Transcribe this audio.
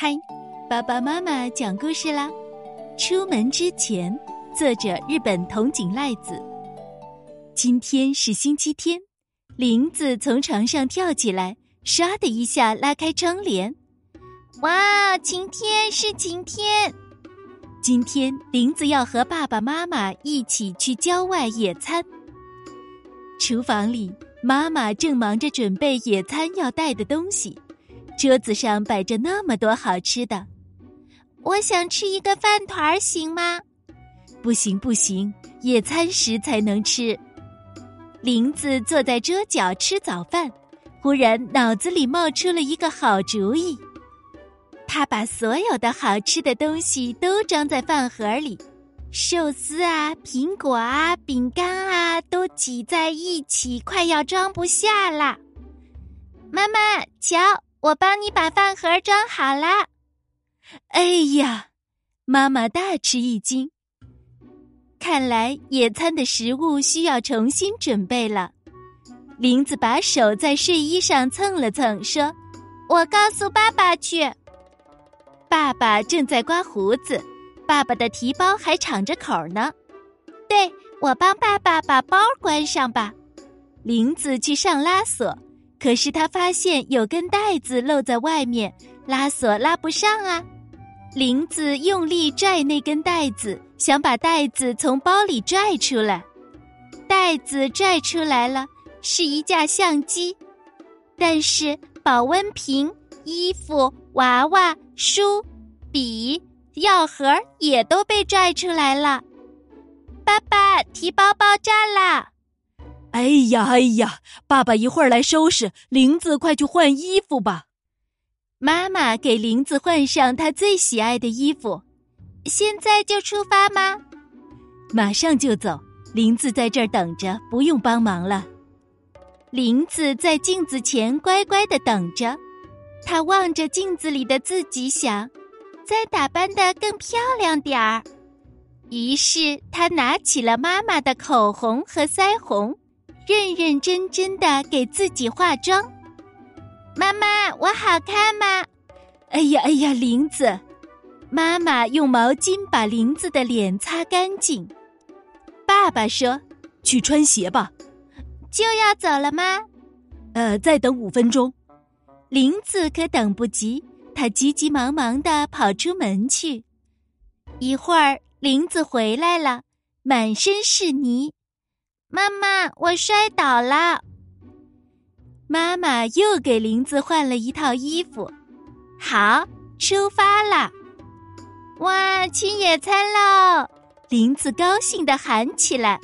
嗨，爸爸妈妈讲故事啦！出门之前，作者日本藤井赖子。今天是星期天，林子从床上跳起来，唰的一下拉开窗帘。哇，晴天是晴天！今天林子要和爸爸妈妈一起去郊外野餐。厨房里，妈妈正忙着准备野餐要带的东西。桌子上摆着那么多好吃的，我想吃一个饭团儿，行吗？不行不行，野餐时才能吃。林子坐在桌角吃早饭，忽然脑子里冒出了一个好主意。他把所有的好吃的东西都装在饭盒里，寿司啊、苹果啊、饼干啊，都挤在一起，快要装不下了。妈妈，瞧。我帮你把饭盒装好了。哎呀，妈妈大吃一惊。看来野餐的食物需要重新准备了。林子把手在睡衣上蹭了蹭，说：“我告诉爸爸去。”爸爸正在刮胡子，爸爸的提包还敞着口呢。对，我帮爸爸把包关上吧。林子去上拉锁。可是他发现有根带子露在外面，拉锁拉不上啊！林子用力拽那根带子，想把带子从包里拽出来。带子拽出来了，是一架相机，但是保温瓶、衣服、娃娃、书、笔、药盒也都被拽出来了。爸爸，提包爆炸啦！哎呀哎呀！爸爸一会儿来收拾，林子快去换衣服吧。妈妈给林子换上他最喜爱的衣服。现在就出发吗？马上就走。林子在这儿等着，不用帮忙了。林子在镜子前乖乖的等着，他望着镜子里的自己，想再打扮的更漂亮点儿。于是他拿起了妈妈的口红和腮红。认认真真的给自己化妆，妈妈，我好看吗？哎呀哎呀，林子，妈妈用毛巾把林子的脸擦干净。爸爸说：“去穿鞋吧。”就要走了吗？呃，再等五分钟。林子可等不及，他急急忙忙的跑出门去。一会儿，林子回来了，满身是泥。妈妈，我摔倒了。妈妈又给林子换了一套衣服。好，出发了！哇，去野餐喽！林子高兴的喊起来。